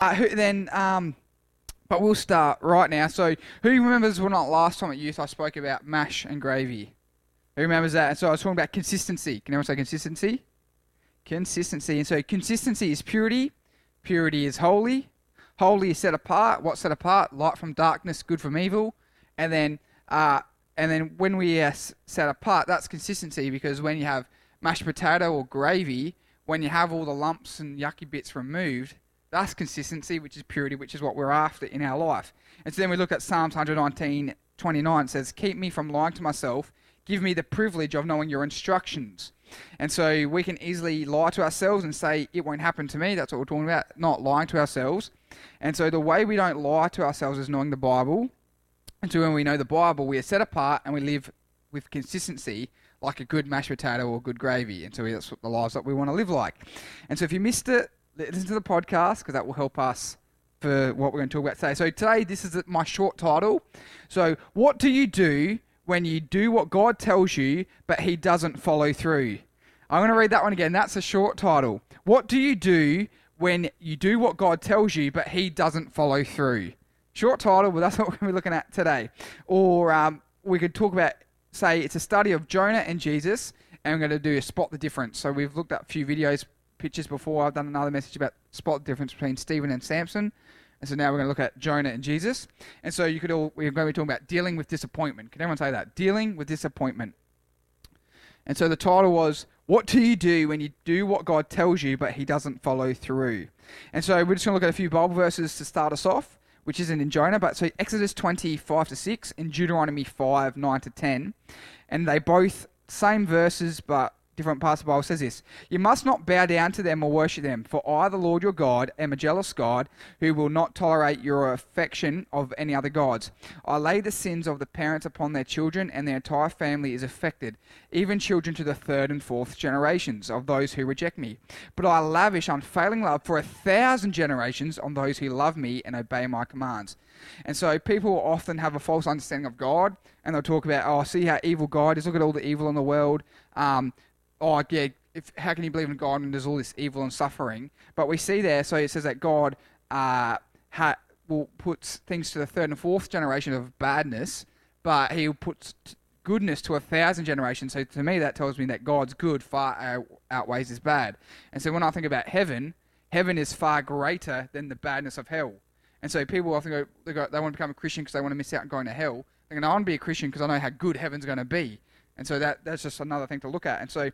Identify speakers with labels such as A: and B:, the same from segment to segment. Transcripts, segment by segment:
A: Uh, who, then, um, but we'll start right now. So, who remembers when not last time at youth I spoke about mash and gravy? Who remembers that? And so I was talking about consistency. Can anyone say consistency? Consistency. And so consistency is purity. Purity is holy. Holy is set apart. What's set apart? Light from darkness, good from evil. And then, uh, and then when we are set apart, that's consistency because when you have mashed potato or gravy, when you have all the lumps and yucky bits removed, that's consistency, which is purity, which is what we're after in our life. And so then we look at Psalms 119, 29 says, Keep me from lying to myself. Give me the privilege of knowing your instructions. And so we can easily lie to ourselves and say, It won't happen to me. That's what we're talking about, not lying to ourselves. And so the way we don't lie to ourselves is knowing the Bible. And so when we know the Bible, we are set apart and we live with consistency like a good mashed potato or good gravy. And so that's what the lives that we want to live like. And so if you missed it, listen to the podcast because that will help us for what we're going to talk about today. So today, this is my short title. So what do you do when you do what God tells you, but He doesn't follow through? I'm going to read that one again. That's a short title. What do you do when you do what God tells you, but He doesn't follow through? Short title, but that's what we're going to be looking at today. Or um, we could talk about, say, it's a study of Jonah and Jesus, and we're going to do a spot the difference. So we've looked at a few videos pictures before. I've done another message about spot the difference between Stephen and Samson. And so now we're going to look at Jonah and Jesus. And so you could all, we're going to be talking about dealing with disappointment. Can everyone say that? Dealing with disappointment. And so the title was, What do you do when you do what God tells you, but he doesn't follow through? And so we're just going to look at a few Bible verses to start us off, which isn't in Jonah, but so Exodus 25 to 6 and Deuteronomy 5, 9 to 10. And they both, same verses, but different parts of the Bible says this You must not bow down to them or worship them, for I, the Lord your God, am a jealous God who will not tolerate your affection of any other gods. I lay the sins of the parents upon their children, and their entire family is affected, even children to the third and fourth generations of those who reject me. But I lavish unfailing love for a thousand generations on those who love me and obey my commands. And so people often have a false understanding of God, and they'll talk about, oh, see how evil God is. Look at all the evil in the world. Um, oh yeah, if, how can you believe in God and there's all this evil and suffering? But we see there, so it says that God uh, ha, will put things to the third and fourth generation of badness, but He will put goodness to a thousand generations. So to me, that tells me that God's good far outweighs His bad. And so when I think about heaven, heaven is far greater than the badness of hell. And so people often go, they, go, they want to become a Christian because they want to miss out on going to hell. They go, no, I want to be a Christian because I know how good heaven's going to be. And so that that's just another thing to look at. And so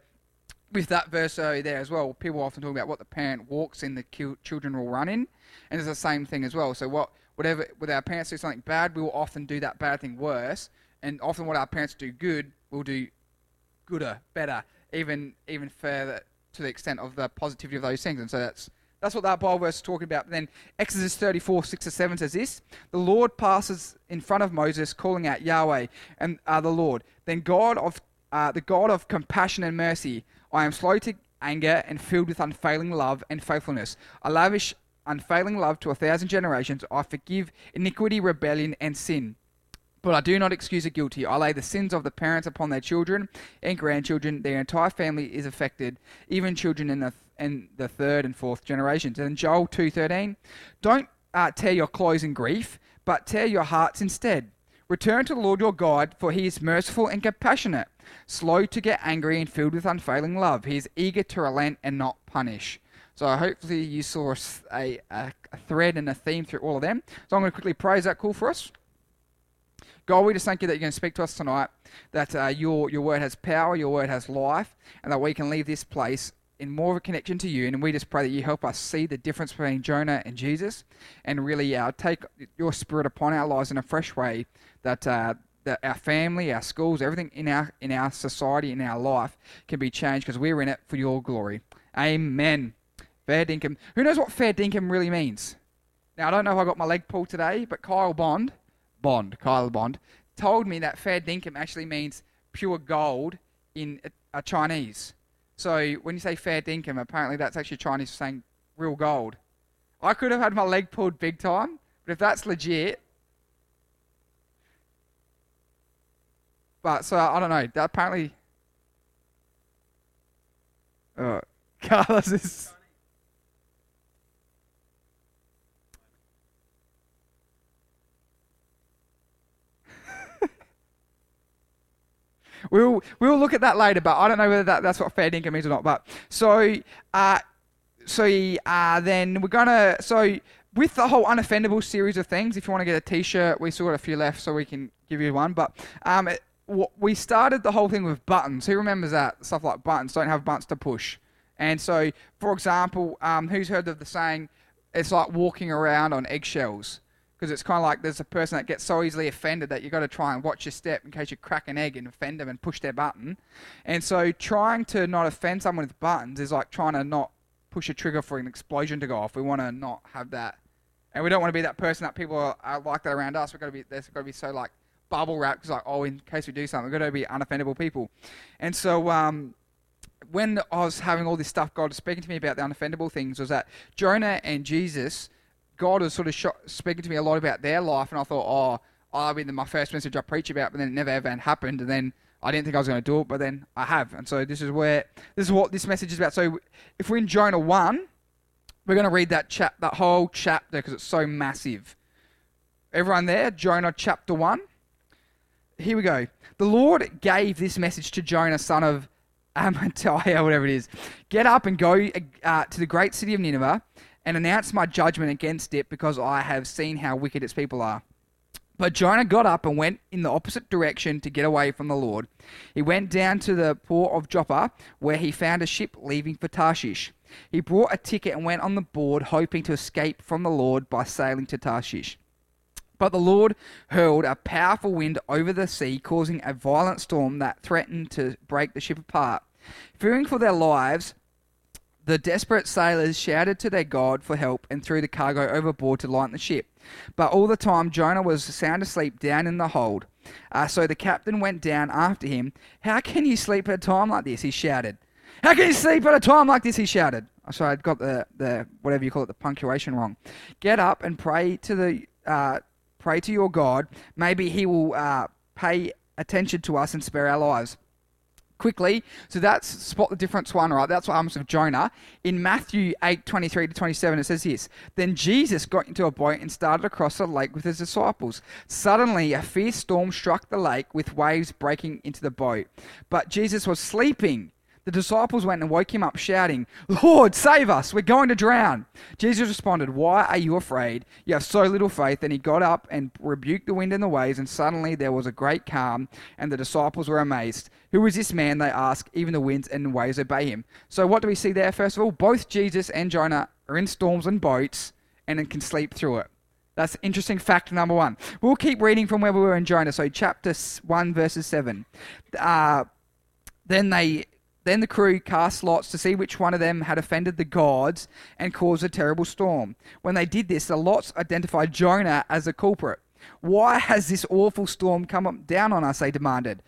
A: with that verse there as well, people often talk about what the parent walks in, the children will run in, and it's the same thing as well. So what, whatever, with our parents do something bad, we will often do that bad thing worse, and often what our parents do good, we'll do gooder, better, even even further to the extent of the positivity of those things. And so that's that's what that Bible verse is talking about. then Exodus 34, 6 to 7 says this The Lord passes in front of Moses, calling out Yahweh and uh, the Lord. Then God of uh, the God of compassion and mercy, I am slow to anger and filled with unfailing love and faithfulness. I lavish unfailing love to a thousand generations. I forgive iniquity, rebellion, and sin. But I do not excuse the guilty. I lay the sins of the parents upon their children and grandchildren. Their entire family is affected, even children in the and the third and fourth generations. And Joel two thirteen, don't uh, tear your clothes in grief, but tear your hearts instead. Return to the Lord your God, for he is merciful and compassionate, slow to get angry and filled with unfailing love. He is eager to relent and not punish. So hopefully you saw a, a, thread and a theme through all of them. So I'm going to quickly pray. Is that cool for us? God, we just thank you that you're going to speak to us tonight, that uh, your, your word has power, your word has life, and that we can leave this place in more of a connection to you. And we just pray that you help us see the difference between Jonah and Jesus and really uh, take your spirit upon our lives in a fresh way that. Uh, that our family, our schools, everything in our in our society, in our life, can be changed because we're in it for your glory. Amen. Fair dinkum. Who knows what fair dinkum really means? Now I don't know if I got my leg pulled today, but Kyle Bond, Bond, Kyle Bond, told me that fair dinkum actually means pure gold in a, a Chinese. So when you say fair dinkum, apparently that's actually Chinese saying real gold. I could have had my leg pulled big time, but if that's legit, But so I don't know. Apparently, uh, Carlos is. we'll we'll look at that later, but I don't know whether that, that's what fair dinkum means or not. But so uh, so uh, then we're gonna so with the whole unoffendable series of things. If you want to get a T-shirt, we still got a few left, so we can give you one. But um, it, we started the whole thing with buttons. Who remembers that stuff like buttons don't have buttons to push? And so, for example, um, who's heard of the saying? It's like walking around on eggshells because it's kind of like there's a person that gets so easily offended that you've got to try and watch your step in case you crack an egg and offend them and push their button. And so trying to not offend someone with buttons is like trying to not push a trigger for an explosion to go off. We want to not have that. And we don't want to be that person that people are, are like that around us. We've got to be, there's got to be so like bubble wrap because like, oh, in case we do something, we've got to be unoffendable people. And so, um, when I was having all this stuff, God was speaking to me about the unoffendable things was that Jonah and Jesus, God was sort of sh- speaking to me a lot about their life, and I thought, oh, I'll be my first message I preach about, but then it never ever happened, and then I didn't think I was going to do it, but then I have, and so this is where this is what this message is about. So if we're in Jonah one, we're going to read that chap that whole chapter because it's so massive. Everyone there, Jonah chapter one. Here we go. The Lord gave this message to Jonah, son of Amittai, or whatever it is. Get up and go uh, to the great city of Nineveh and announce my judgment against it because I have seen how wicked its people are. But Jonah got up and went in the opposite direction to get away from the Lord. He went down to the port of Joppa, where he found a ship leaving for Tarshish. He bought a ticket and went on the board, hoping to escape from the Lord by sailing to Tarshish. But the Lord hurled a powerful wind over the sea, causing a violent storm that threatened to break the ship apart. Fearing for their lives, the desperate sailors shouted to their God for help and threw the cargo overboard to lighten the ship. But all the time, Jonah was sound asleep down in the hold. Uh, so the captain went down after him. How can you sleep at a time like this? He shouted. How can you sleep at a time like this? He shouted. Oh, sorry, I got the, the whatever you call it, the punctuation wrong. Get up and pray to the uh, pray to your God. Maybe He will uh, pay attention to us and spare our lives quickly. So that's spot the difference one, right? That's what happens with Jonah. In Matthew 8, 23 to 27, it says this Then Jesus got into a boat and started across the lake with his disciples. Suddenly, a fierce storm struck the lake with waves breaking into the boat. But Jesus was sleeping. The disciples went and woke him up, shouting, Lord, save us! We're going to drown! Jesus responded, Why are you afraid? You have so little faith. And he got up and rebuked the wind and the waves, and suddenly there was a great calm, and the disciples were amazed. Who is this man? They asked. Even the winds and waves obey him. So, what do we see there? First of all, both Jesus and Jonah are in storms and boats and can sleep through it. That's interesting fact number one. We'll keep reading from where we were in Jonah. So, chapter 1, verses 7. Uh, then they then the crew cast lots to see which one of them had offended the gods and caused a terrible storm. When they did this, the lots identified Jonah as the culprit. Why has this awful storm come down on us? They demanded.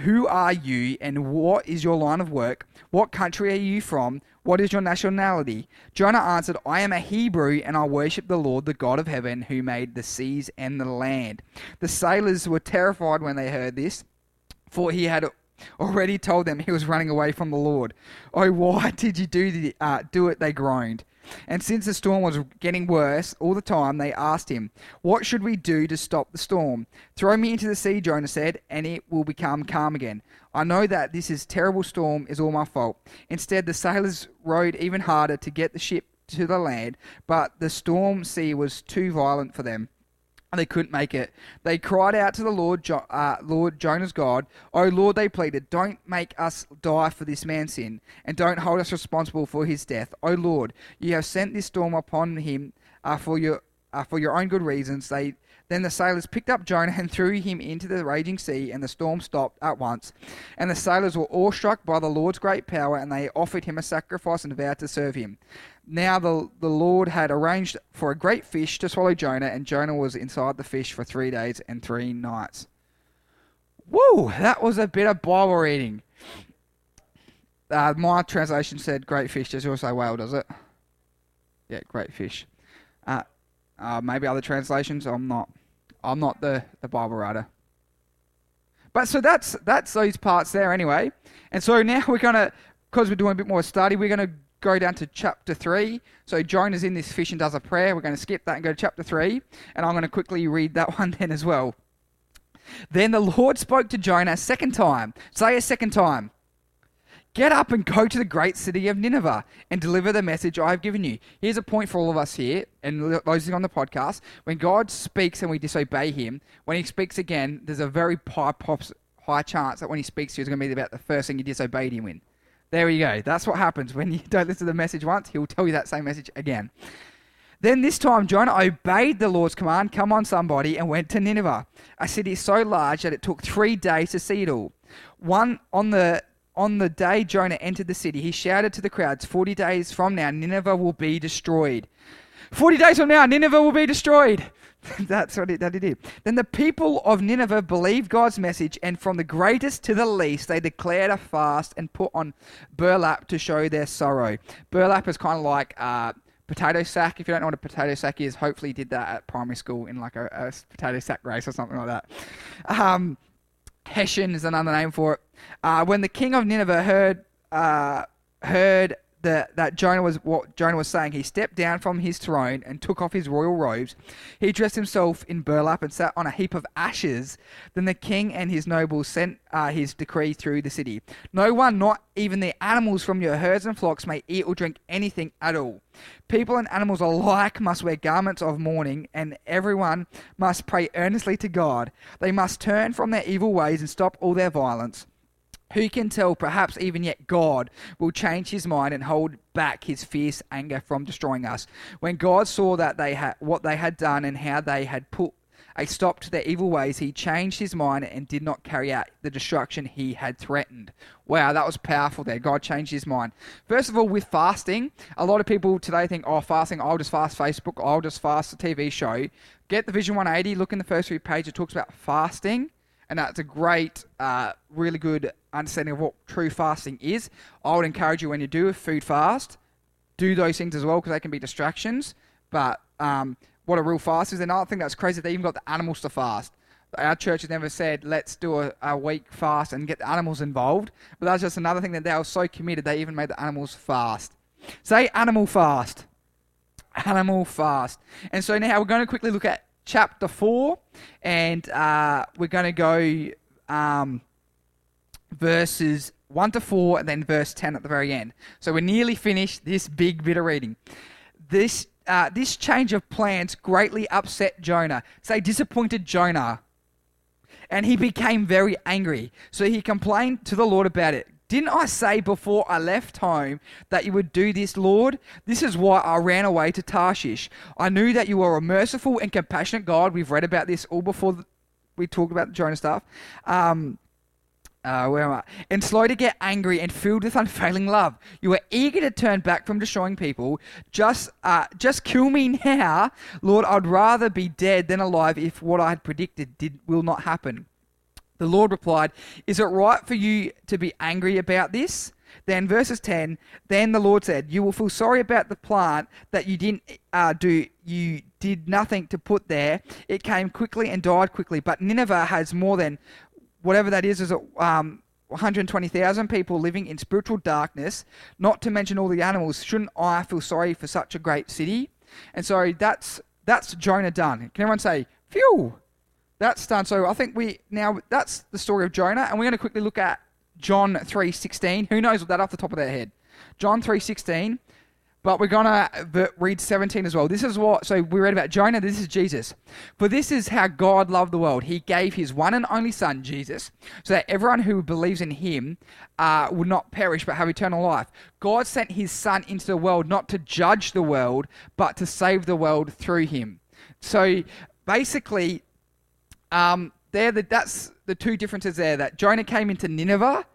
A: Who are you and what is your line of work? What country are you from? What is your nationality? Jonah answered, I am a Hebrew and I worship the Lord, the God of heaven, who made the seas and the land. The sailors were terrified when they heard this, for he had already told them he was running away from the Lord. Oh, why did you do, the, uh, do it? They groaned. And since the storm was getting worse all the time, they asked him, What should we do to stop the storm? Throw me into the sea, Jonah said, and it will become calm again. I know that this is terrible storm is all my fault. Instead, the sailors rowed even harder to get the ship to the land, but the storm sea was too violent for them and they couldn't make it. They cried out to the Lord, uh, Lord Jonah's God. Oh Lord, they pleaded, don't make us die for this man's sin, and don't hold us responsible for his death. Oh Lord, you have sent this storm upon him uh, for your uh, for your own good reasons. They then the sailors picked up Jonah and threw him into the raging sea, and the storm stopped at once. And the sailors were awestruck by the Lord's great power, and they offered him a sacrifice and vowed to serve him. Now the, the Lord had arranged for a great fish to swallow Jonah, and Jonah was inside the fish for three days and three nights. Woo! That was a bit of Bible reading. Uh, my translation said great fish. Does yours say whale, does it? Yeah, great fish. Uh, uh, maybe other translations. I'm not. I'm not the, the Bible writer. But so that's that's those parts there anyway. And so now we're gonna, because we're doing a bit more study, we're gonna go down to chapter three. So Jonah's in this fish and does a prayer. We're to skip that and go to chapter three, and I'm to quickly read that one then as well. Then the Lord spoke to Jonah a second time. Say a second time. Get up and go to the great city of Nineveh and deliver the message I have given you. Here's a point for all of us here and those on the podcast. When God speaks and we disobey Him, when He speaks again, there's a very high, chance that when He speaks to you, it's going to be about the first thing you disobeyed Him in. There we go. That's what happens when you don't listen to the message once. He'll tell you that same message again. Then this time Jonah obeyed the Lord's command, come on somebody, and went to Nineveh, a city so large that it took three days to see it all. One on the on the day Jonah entered the city, he shouted to the crowds, 40 days from now, Nineveh will be destroyed. 40 days from now, Nineveh will be destroyed. That's what it, that did. Then the people of Nineveh believed God's message, and from the greatest to the least, they declared a fast and put on burlap to show their sorrow. Burlap is kind of like uh, potato sack. If you don't know what a potato sack is, hopefully you did that at primary school in like a, a potato sack race or something like that. Um, Hessian is another name for it. Uh, when the king of Nineveh heard uh, heard that, that Jonah was what Jonah was saying, he stepped down from his throne and took off his royal robes. He dressed himself in burlap and sat on a heap of ashes. Then the king and his nobles sent uh, his decree through the city. No one, not even the animals from your herds and flocks, may eat or drink anything at all. People and animals alike must wear garments of mourning, and everyone must pray earnestly to God. They must turn from their evil ways and stop all their violence. Who can tell, perhaps even yet God will change his mind and hold back his fierce anger from destroying us. When God saw that they had what they had done and how they had put a stop to their evil ways, he changed his mind and did not carry out the destruction he had threatened. Wow, that was powerful there. God changed his mind. First of all, with fasting, a lot of people today think, oh, fasting, I'll just fast Facebook, I'll just fast a TV show. Get the Vision 180, look in the first few pages, it talks about fasting and that's a great, uh, really good understanding of what true fasting is. I would encourage you when you do a food fast, do those things as well because they can be distractions. But um, what a real fast is, and I think that's crazy. They even got the animals to fast. Our church has never said, let's do a, a week fast and get the animals involved. But that's just another thing that they were so committed, they even made the animals fast. Say animal fast. Animal fast. And so now we're going to quickly look at chapter 4, and uh, we're going to go um, verses 1 to 4 and then verse 10 at the very end. So we're nearly finished this big bit of reading. This, uh, this change of plans greatly upset Jonah. Say, disappointed Jonah. And he became very angry. So he complained to the Lord about it. Didn't I say before I left home that you would do this, Lord? This is why I ran away to Tarshish. I knew that you are a merciful and compassionate God. We've read about this all before we talked about the Jonah stuff. Um, uh, where am I? And slow to get angry and filled with unfailing love. You are eager to turn back from destroying people. Just, uh, just kill me now, Lord. I'd rather be dead than alive if what I had predicted did will not happen. The Lord replied, Is it right for you to be angry about this? Then, verses 10, then the Lord said, You will feel sorry about the plant that you didn't uh, do, you did nothing to put there. It came quickly and died quickly. But Nineveh has more than, whatever that is, is um, 120,000 people living in spiritual darkness, not to mention all the animals. Shouldn't I feel sorry for such a great city? And so that's that's Jonah done. Can everyone say, phew? That's done. So I think we now that's the story of Jonah, and we're going to quickly look at John three sixteen. Who knows that off the top of their head? John three sixteen. But we're going to read 17 as well. This is what, so we read about Jonah, this is Jesus. For this is how God loved the world. He gave his one and only Son, Jesus, so that everyone who believes in him uh, would not perish but have eternal life. God sent his Son into the world not to judge the world, but to save the world through him. So basically, um, there, the, that's the two differences there. That Jonah came into Nineveh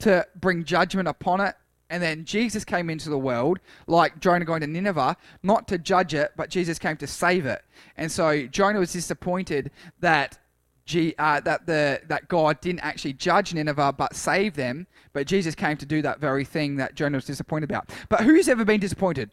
A: to bring judgment upon it, and then Jesus came into the world, like Jonah going to Nineveh, not to judge it, but Jesus came to save it. And so Jonah was disappointed that G, uh, that the that God didn't actually judge Nineveh but save them. But Jesus came to do that very thing that Jonah was disappointed about. But who's ever been disappointed?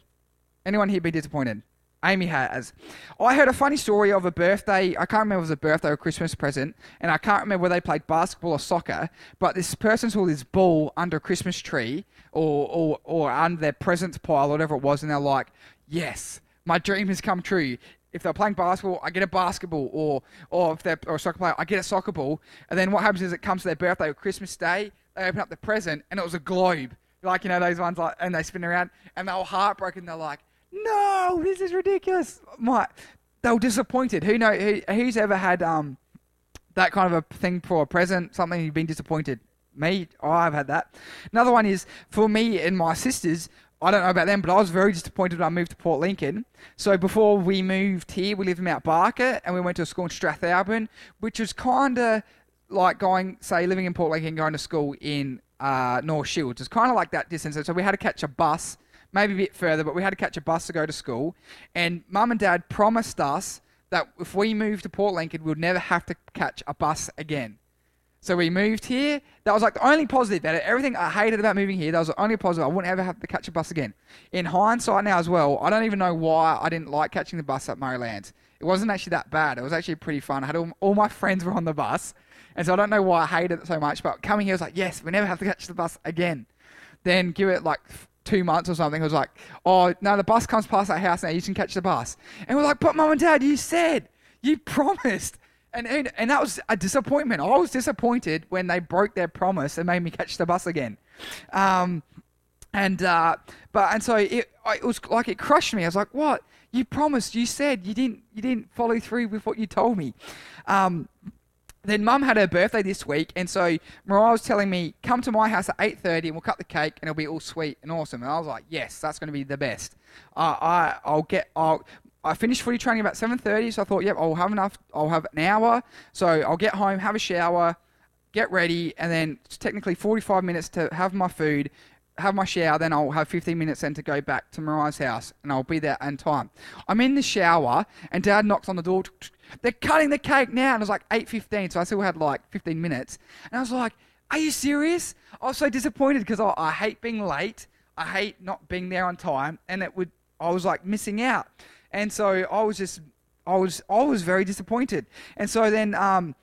A: Anyone here been disappointed? Amy has. I heard a funny story of a birthday. I can't remember if it was a birthday or Christmas present, and I can't remember whether they played basketball or soccer. But this person saw this ball under a Christmas tree or or, or under their presents pile, or whatever it was, and they're like, "Yes, my dream has come true." if they're playing basketball, I get a basketball, or or if they're or a soccer player, I get a soccer ball. And then what happens is it comes to their birthday or Christmas Day, they open up the present, and it was a globe, like you know those ones, like, and they spin around, and they were heartbroken. They're like, "No, this is ridiculous." My, they were disappointed. Who know? Who, who's ever had um that kind of a thing for a present, something you've been disappointed? Me, oh, I've had that. Another one is for me and my sisters. I don't know about them, but I was very disappointed when I moved to Port Lincoln. So before we moved here, we lived in Mount Barker, and we went to a school in Strathalbyn, which was kind of like going, say, living in Port Lincoln, going to school in uh, North Shields. It's kind of like that distance. So we had to catch a bus, maybe a bit further, but we had to catch a bus to go to school. And Mum and Dad promised us that if we moved to Port Lincoln, we'd never have to catch a bus again. So we moved here. That was like the only positive about it. Everything I hated about moving here, that was the only positive. I wouldn't ever have to catch a bus again. In hindsight now as well, I don't even know why I didn't like catching the bus at Murraylands. It wasn't actually that bad. It was actually pretty fun. I had all, all my friends were on the bus. And so I don't know why I hated it so much. But coming here, I was like, yes, we never have to catch the bus again. Then give it like two months or something. It was like, oh, no, the bus comes past our house now. You can catch the bus. And we're like, but mum and dad, you said, you promised. And, and, and that was a disappointment. I was disappointed when they broke their promise and made me catch the bus again. Um, and uh, but and so it, it was like it crushed me. I was like, "What? You promised? You said you didn't. You didn't follow through with what you told me." Um, then Mum had her birthday this week, and so Mariah was telling me, "Come to my house at 8:30, and we'll cut the cake, and it'll be all sweet and awesome." And I was like, "Yes, that's going to be the best." Uh, I I'll get I'll I finished footy training about 7:30, so I thought, yep, I'll have enough. I'll have an hour, so I'll get home, have a shower, get ready, and then it's technically 45 minutes to have my food, have my shower. Then I'll have 15 minutes then to go back to Mariah's house, and I'll be there in time. I'm in the shower, and Dad knocks on the door. They're cutting the cake now, and it was like 8:15, so I still had like 15 minutes, and I was like, "Are you serious?" I was so disappointed because I, I hate being late. I hate not being there on time, and it would. I was like missing out. And so I was just, I was, I was very disappointed. And so then um,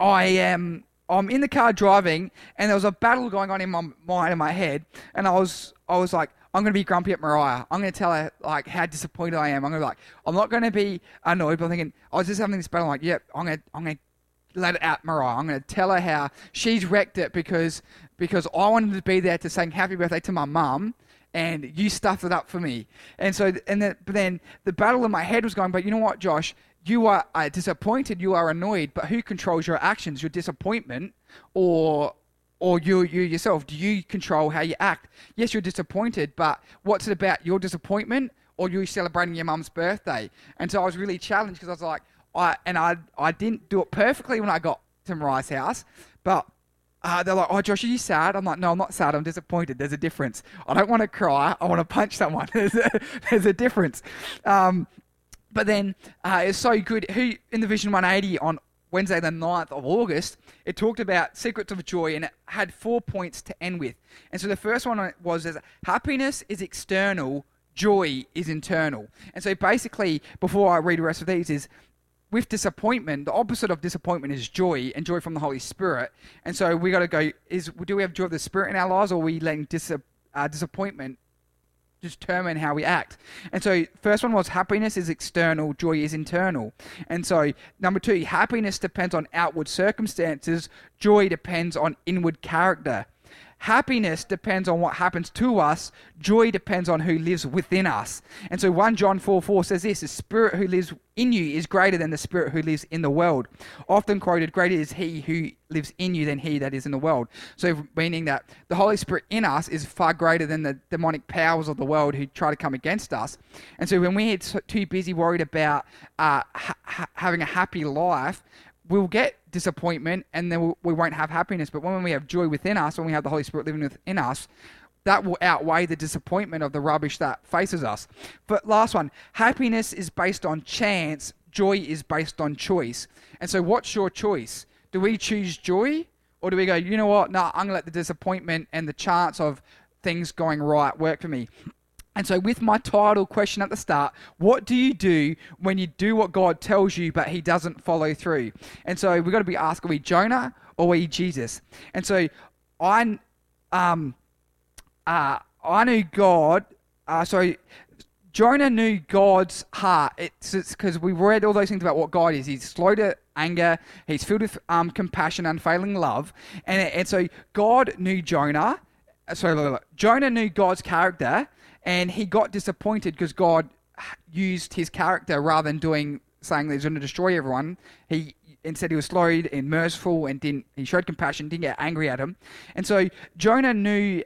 A: I am, I'm in the car driving, and there was a battle going on in my mind and my head, and I was, I was like, I'm going to be grumpy at Mariah. I'm going to tell her like how disappointed I am. I'm going to be like, I'm not going to be annoyed, but I'm thinking, I was just having this battle. I'm like, yep, I'm going to, I'm going to let it out, Mariah. I'm going to tell her how she's wrecked it because because I wanted to be there to sing happy birthday to my mum, and you stuffed it up for me. And so, and then, but then the battle in my head was going, but you know what, Josh? You are uh, disappointed, you are annoyed, but who controls your actions? Your disappointment or or you you yourself? Do you control how you act? Yes, you're disappointed, but what's it about? Your disappointment or you celebrating your mum's birthday? And so I was really challenged because I was like, I and I I didn't do it perfectly when I got to Mariah's house, but uh, they're like, "Oh, Josh, are you sad?" I'm like, "No, I'm not sad. I'm disappointed. There's a difference. I don't want to cry. I want to punch someone. there's, a, there's a difference." Um, but then uh, it's so good. Who in the Vision 180 on Wednesday, the 9th of August, it talked about secrets of joy and it had four points to end with. And so the first one was as happiness is external, joy is internal. And so basically, before I read the rest of these, is with disappointment, the opposite of disappointment is joy, and joy from the Holy Spirit. And so we got to go: is do we have joy of the Spirit in our lives, or are we letting dis- uh, disappointment determine how we act? And so, first one was happiness is external, joy is internal. And so, number two, happiness depends on outward circumstances, joy depends on inward character. Happiness depends on what happens to us. Joy depends on who lives within us. And so 1 John 4 4 says this The spirit who lives in you is greater than the spirit who lives in the world. Often quoted, Greater is he who lives in you than he that is in the world. So, meaning that the Holy Spirit in us is far greater than the demonic powers of the world who try to come against us. And so, when we're too busy worried about uh, ha- having a happy life, we'll get disappointment and then we won't have happiness. But when we have joy within us, when we have the Holy Spirit living within us, that will outweigh the disappointment of the rubbish that faces us. But last one happiness is based on chance, joy is based on choice. And so, what's your choice? Do we choose joy? Or do we go, you know what? No, I'm going to let the disappointment and the chance of things going right work for me. And so, with my title question at the start, what do you do when you do what God tells you, but He doesn't follow through? And so, we've got to be asked: Are we Jonah or are we Jesus? And so, I, um, uh, I knew God. Uh, so, Jonah knew God's heart. It's because we read all those things about what God is. He's slow to anger. He's filled with um, compassion, unfailing love, and and so God knew Jonah. So Jonah knew God's character, and he got disappointed because God used his character rather than doing saying that he's going to destroy everyone. He instead he was slow and merciful and didn't he showed compassion, didn't get angry at him, and so Jonah knew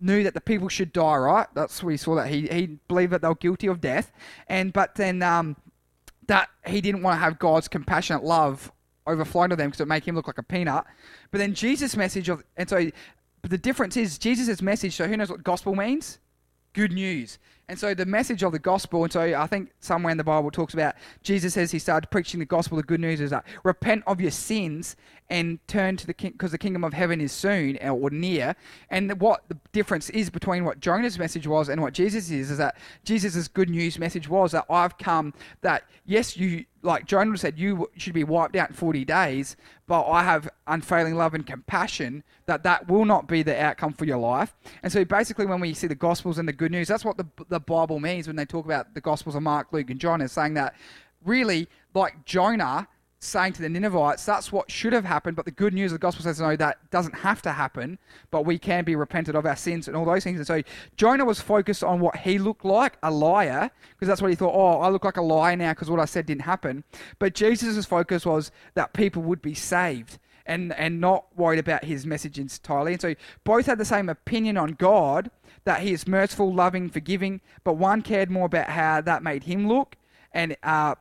A: knew that the people should die, right? That's we saw that he he believed that they were guilty of death, and but then um, that he didn't want to have God's compassionate love overflow to them because it make him look like a peanut. But then Jesus' message of and so, the difference is Jesus' message. So who knows what gospel means? Good news. And so the message of the gospel, and so I think somewhere in the Bible talks about Jesus says he started preaching the gospel. The good news is that repent of your sins and turn to the king because the kingdom of heaven is soon uh, or near. And what the difference is between what Jonah's message was and what Jesus is is that Jesus' good news message was that I've come that yes you like Jonah said, you should be wiped out in 40 days, but I have unfailing love and compassion that that will not be the outcome for your life. And so basically, when we see the Gospels and the good news, that's what the, the Bible means when they talk about the Gospels of Mark, Luke, and John, is saying that really, like Jonah saying to the Ninevites, that's what should have happened, but the good news of the gospel says, no, that doesn't have to happen, but we can be repented of our sins and all those things. And so Jonah was focused on what he looked like, a liar, because that's what he thought, oh, I look like a liar now because what I said didn't happen. But Jesus' focus was that people would be saved. And, and not worried about his message entirely. And so both had the same opinion on God, that he is merciful, loving, forgiving, but one cared more about how that made him look and uh,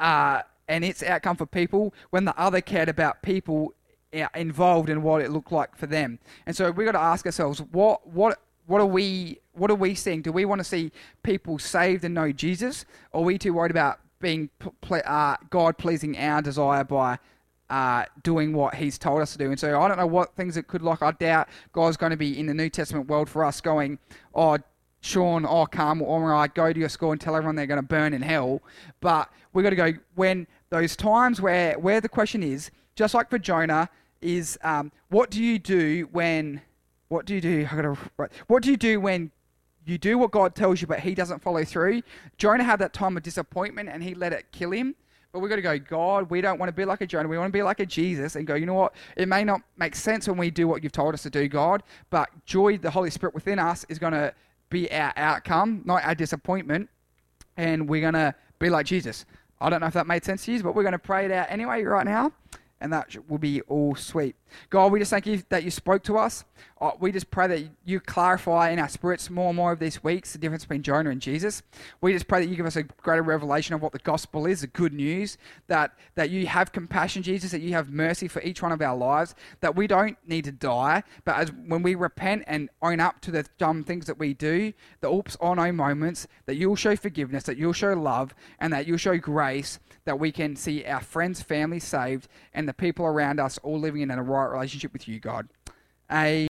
A: uh, and its outcome for people when the other cared about people uh, involved in what it looked like for them. And so we've got to ask ourselves, what what what are we what are we seeing? Do we want to see people saved and know Jesus, or are we too worried about being uh, God pleasing our desire by uh, doing what He's told us to do? And so I don't know what things it could look. I doubt God's going to be in the New Testament world for us going, oh Sean, oh, come, or I go to your school and tell everyone they're going to burn in hell. But we got to go when those times where where the question is, just like for Jonah, is um, what do you do when? What do you do? I gotta. Right, what do you do when you do what God tells you, but He doesn't follow through? Jonah had that time of disappointment, and he let it kill him. But we've got to go, God, we don't want to be like a Jonah. We want to be like a Jesus and go, you know what? It may not make sense when we do what you've told us to do, God, but joy, the Holy Spirit within us, is going to be our outcome, not our disappointment. And we're going to be like Jesus. I don't know if that made sense to you, but we're going to pray it out anyway right now and that will be all sweet. God, we just thank you that you spoke to us. Uh, we just pray that you clarify in our spirits more and more of these weeks the difference between Jonah and Jesus. We just pray that you give us a greater revelation of what the gospel is, the good news, that, that you have compassion, Jesus, that you have mercy for each one of our lives, that we don't need to die, but as when we repent and own up to the dumb things that we do, the oops, oh no moments, that you'll show forgiveness, that you'll show love, and that you'll show grace, that we can see our friends, family saved, and the people around us all living in a right relationship with you, God. A